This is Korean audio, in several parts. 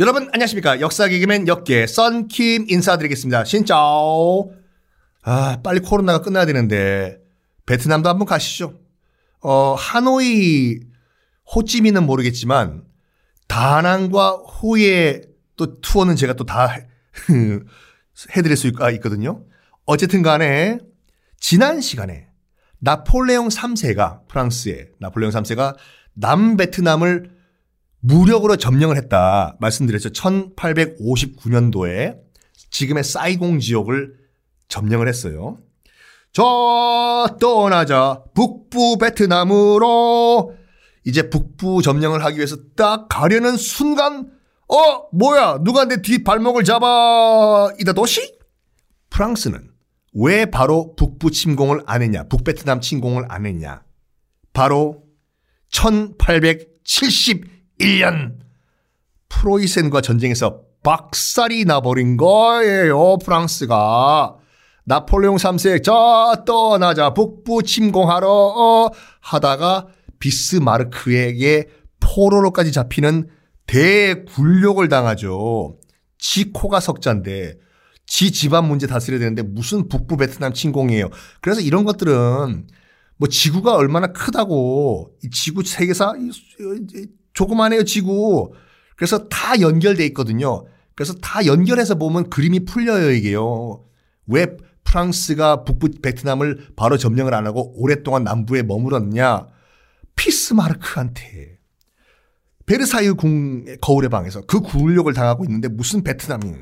여러분 안녕하십니까 역사 개그맨 역계 썬킴 인사드리겠습니다. 신짜오. 아 빨리 코로나가 끝나야 되는데 베트남도 한번 가시죠. 어 하노이 호찌민은 모르겠지만 다낭과 호의 또 투어는 제가 또 다 해드릴 수가 있거든요. 어쨌든 간에 지난 시간에 나폴레옹 3세가 프랑스의 나폴레옹 3세가 남베트남을 무력으로 점령을 했다 말씀드렸죠. 1859년도에 지금의 사이공 지역을 점령을 했어요. 저 떠나자 북부 베트남으로 이제 북부 점령을 하기 위해서 딱 가려는 순간 어 뭐야 누가 내뒤 발목을 잡아 이다 도시? 프랑스는 왜 바로 북부 침공을 안 했냐 북베트남 침공을 안 했냐 바로 1871년 프로이센과 전쟁에서 박살이 나버린 거예요 프랑스가 나폴레옹 3세 저 떠나자 북부 침공하러 하다가 비스마르크에게 포로로까지 잡히는 대굴욕을 당하죠. 지 코가 석자인데 지 집안 문제 다스려야 되는데 무슨 북부 베트남 침공이에요. 그래서 이런 것들은 뭐 지구가 얼마나 크다고 이 지구 세계사 조그만해요 지구. 그래서 다 연결돼 있거든요. 그래서 다 연결해서 보면 그림이 풀려요 이게요. 왜 프랑스가 북부 베트남을 바로 점령을 안 하고 오랫동안 남부에 머물렀냐? 피스마르크한테 베르사유 궁 거울의 방에서 그 굴욕을 당하고 있는데 무슨 베트남이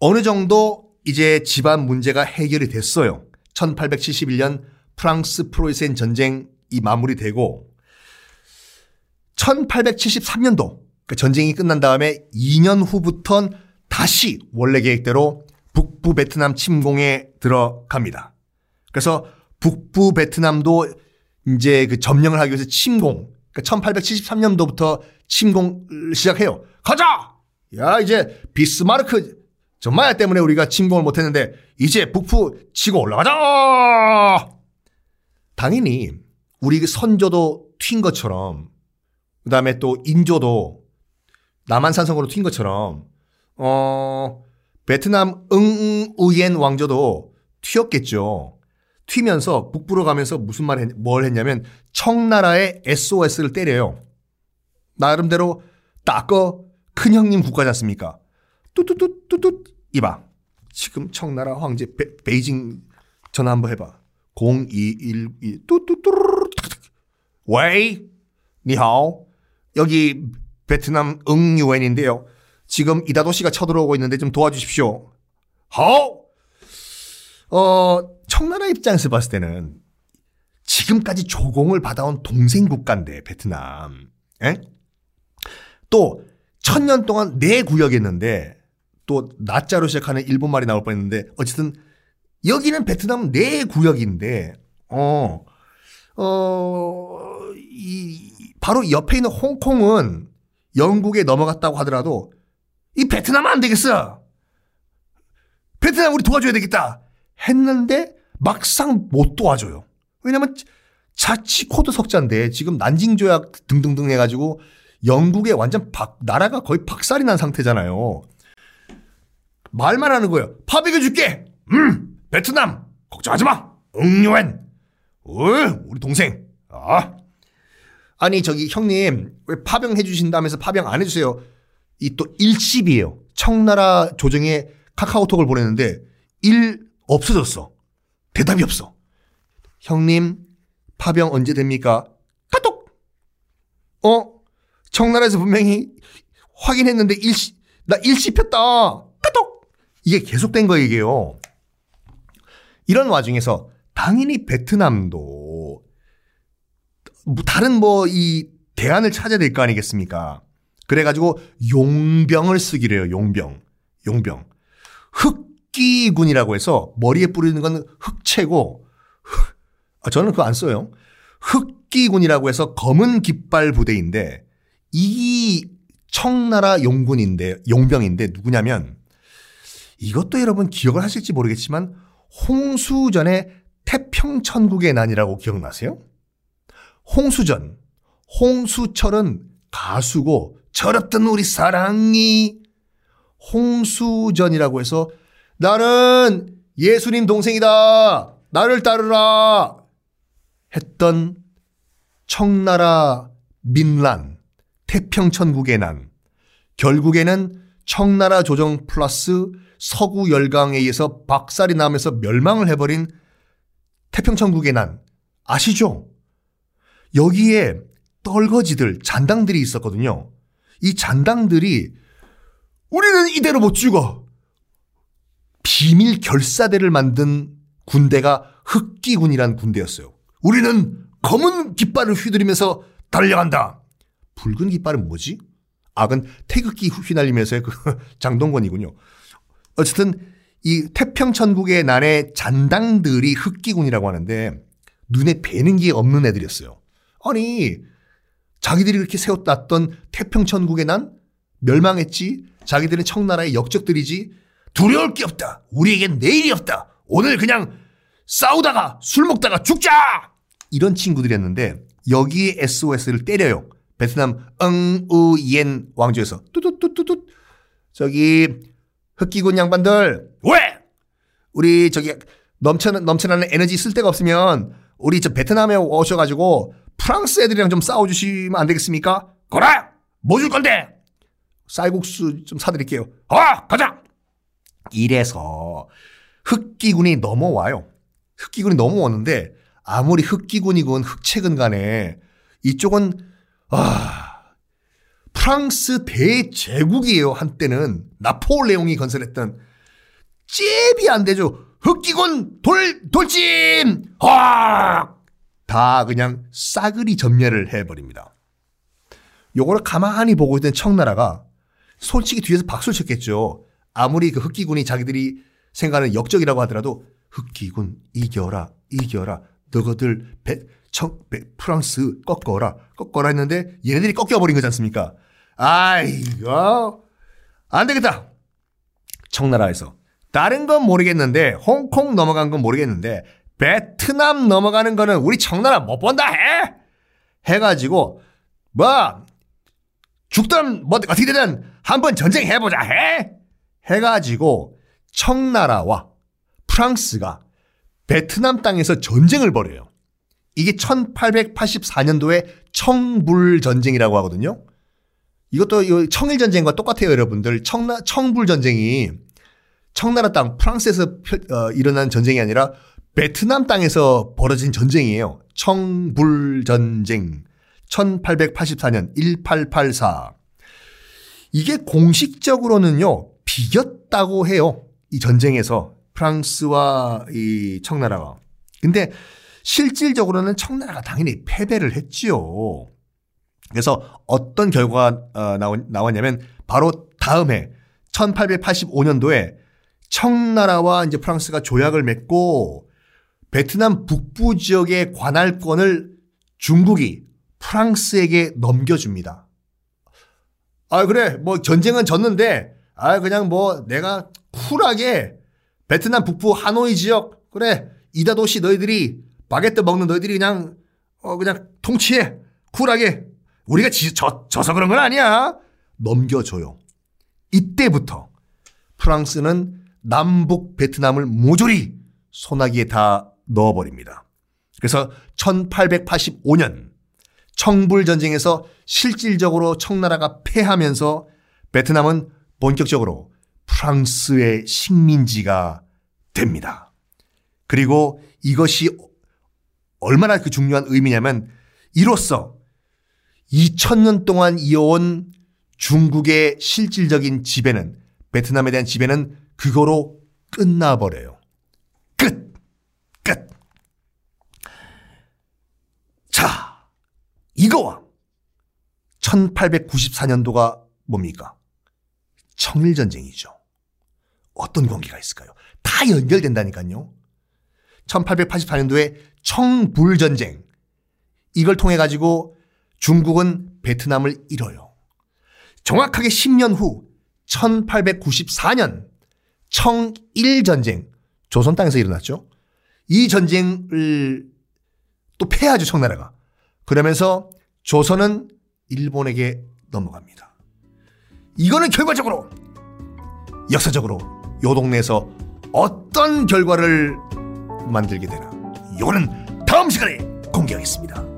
어느 정도 이제 집안 문제가 해결이 됐어요. 1871년 프랑스 프로이센 전쟁이 마무리되고 1873년도 그 전쟁이 끝난 다음에 2년 후부턴 다시 원래 계획대로 북부 베트남 침공에 들어갑니다. 그래서 북부 베트남도 이제 그 점령을 하기 위해서 침공, 그러니까 1873년도부터 침공을 시작해요. 가자! 야, 이제 비스마르크 전마야 때문에 우리가 침공을 못했는데 이제 북부 치고 올라가자! 당연히 우리 그 선조도 튄 것처럼 그 다음에 또 인조도 남한산성으로 튄 것처럼 어 베트남 응우옌 왕조도 튀었겠죠. 튀면서 북부로 가면서 무슨 말 했, 뭘 했냐면 청나라의 SOS를 때려요. 나름대로 大哥 큰 형님 국가지 않습니까? 뚜뚜뚜뚜뚜 이봐. 지금 청나라 황제 베, 베이징 전화 한번 해봐. 0212 뚜뚜뚜르르 喂 你好 여기 베트남 응유엔인데요. 지금 이다도 씨가 쳐들어오고 있는데 좀 도와주십시오. 好 어 청나라 입장에서 봤을 때는 지금까지 조공을 받아온 동생 국가인데 베트남. 에? 또 천년 동안 내 구역이었는데 또 나자로 시작하는 일본 말이 나올 뻔 했는데 어쨌든 여기는 베트남 내 구역인데 어. 어, 이, 바로 옆에 있는 홍콩은 영국에 넘어갔다고 하더라도 이 베트남은 안 되겠어. 베트남 우리 도와줘야 되겠다. 했는데 막상 못 도와줘요. 왜냐면 자기 코도 석자인데 지금 난징 조약 등등등 해가지고 영국에 완전 박, 나라가 거의 박살이 난 상태잖아요. 말만 하는 거예요. 파병해 줄게. 음, 베트남 걱정하지 마. 응유엔. 어, 우리 동생. 아. 아니 저기 형님 왜 파병 해 주신다면서 파병 안 해주세요. 이 또 일십이에요. 청나라 조정에 카카오톡을 보냈는데 일 없어졌어. 대답이 없어. 형님, 파병 언제 됩니까? 카톡! 어? 청나라에서 분명히 확인했는데 일시, 나 일시 폈다. 카톡! 이게 계속된 이게요. 이런 와중에서 당연히 베트남도 뭐 다른 뭐 이 대안을 찾아야 될 거 아니겠습니까? 그래가지고 용병을 쓰기로 해요, 용병. 용병. 흑 흑기군이라고 해서 머리에 뿌리는 건 흑채고 아, 저는 그거 안 써요. 흑기군이라고 해서 검은 깃발 부대인데 이 청나라 용군인데 용병인데 누구냐면 이것도 여러분 기억을 하실지 모르겠지만 홍수전의 태평천국의 난이라고 기억나세요? 홍수전. 홍수철은 가수고 철없던 우리 사랑이 홍수전이라고 해서 나는 예수님 동생이다. 나를 따르라. 했던 청나라 민란, 태평천국의 난. 결국에는 청나라 조정 플러스 서구 열강에 의해서 박살이 나면서 멸망을 해버린 태평천국의 난. 아시죠? 여기에 떨거지들, 잔당들이 있었거든요. 이 잔당들이 우리는 이대로 못 죽어. 비밀 결사대를 만든 군대가 흑기군이란 군대였어요. 우리는 검은 깃발을 휘두르면서 달려간다. 붉은 깃발은 뭐지? 악은 태극기 휘날리면서의 그 장동건이군요. 어쨌든 이 태평천국의 난의 잔당들이 흑기군이라고 하는데 눈에 뵈는 게 없는 애들이었어요. 아니 자기들이 그렇게 세웠던 태평천국의 난 멸망했지. 자기들은 청나라의 역적들이지. 두려울 게 없다. 우리에겐 내일이 없다. 오늘 그냥 싸우다가 술 먹다가 죽자! 이런 친구들이었는데 여기에 SOS를 때려요. 베트남 응우옌 왕조에서 뚜뚜뚜뚜뚜 저기 흑기군 양반들 왜 우리 저기 넘쳐는 넘쳐나는 에너지 쓸 데가 없으면 우리 저 베트남에 오셔가지고 프랑스 애들이랑 좀 싸워주시면 안 되겠습니까? 그래 뭐줄 건데 쌀국수 좀 사드릴게요. 아 가자 이래서 흑기군이 넘어와요. 흑기군이 넘어오는데 아무리 흑기군이군 흑채군 간에 이쪽은 아 프랑스 대제국이에요 한때는 나폴레옹이 건설했던 잽이 안 되죠. 흑기군 돌 돌진 확 다 그냥 싸그리 전멸을 해버립니다. 요거를 가만히 보고 있던 청나라가 솔직히 뒤에서 박수를 쳤겠죠. 아무리 그 흑기군이 자기들이 생각하는 역적이라고 하더라도 흑기군 이겨라 이겨라 너희들 배, 청, 배, 프랑스 꺾어라 꺾어라 했는데 얘네들이 꺾여버린 거지 않습니까? 아이고 안 되겠다. 청나라에서 다른 건 모르겠는데 홍콩 넘어간 건 모르겠는데 베트남 넘어가는 거는 우리 청나라 못 본다 해 해가지고 뭐 죽든 뭐 어떻게 되든 한번 전쟁 해보자 해 해가지고 청나라와 프랑스가 베트남 땅에서 전쟁을 벌여요. 이게 1884년도에 청불 전쟁이라고 하거든요. 이것도 청일 전쟁과 똑같아요, 여러분들. 청나 청불 전쟁이 청나라 땅 프랑스에서 어, 일어난 전쟁이 아니라 베트남 땅에서 벌어진 전쟁이에요. 청불 전쟁. 1884년 1884. 이게 공식적으로는요, 비겼다고 해요. 이 전쟁에서 프랑스와 이 청나라가. 근데 실질적으로는 청나라가 당연히 패배를 했지요. 그래서 어떤 결과가 어, 나왔냐면 바로 다음 해 1885년도에 청나라와 이제 프랑스가 조약을 맺고 베트남 북부 지역의 관할권을 중국이 프랑스에게 넘겨줍니다. 아, 그래. 뭐 전쟁은 졌는데, 아, 그냥 뭐 내가 쿨하게 베트남 북부 하노이 지역, 그래. 이다 도시 너희들이 바게트 먹는 너희들이 그냥, 어, 그냥 통치해. 쿨하게. 우리가 지, 져, 져서 그런 건 아니야. 넘겨줘요. 이때부터 프랑스는 남북 베트남을 모조리 소나기에 다 넣어버립니다. 그래서 1885년 청불 전쟁에서 실질적으로 청나라가 패하면서 베트남은 본격적으로 프랑스의 식민지가 됩니다. 그리고 이것이 얼마나 그 중요한 의미냐면 이로써 2000년 동안 이어온 중국의 실질적인 지배는 베트남에 대한 지배는 그거로 끝나버려요. 끝! 끝! 자, 이거와 1894년도가 뭡니까? 청일전쟁이죠. 어떤 관계가 있을까요? 다 연결된다니까요. 1884년도에 청불전쟁. 이걸 통해 가지고 중국은 베트남을 잃어요. 정확하게 10년 후 1894년 청일전쟁. 조선 땅에서 일어났죠. 이 전쟁을 또 패하죠, 청나라가. 그러면서 조선은 일본에게 넘어갑니다. 이거는 결과적으로 역사적으로 요 동네에서 어떤 결과를 만들게 되나 이거는 다음 시간에 공개하겠습니다.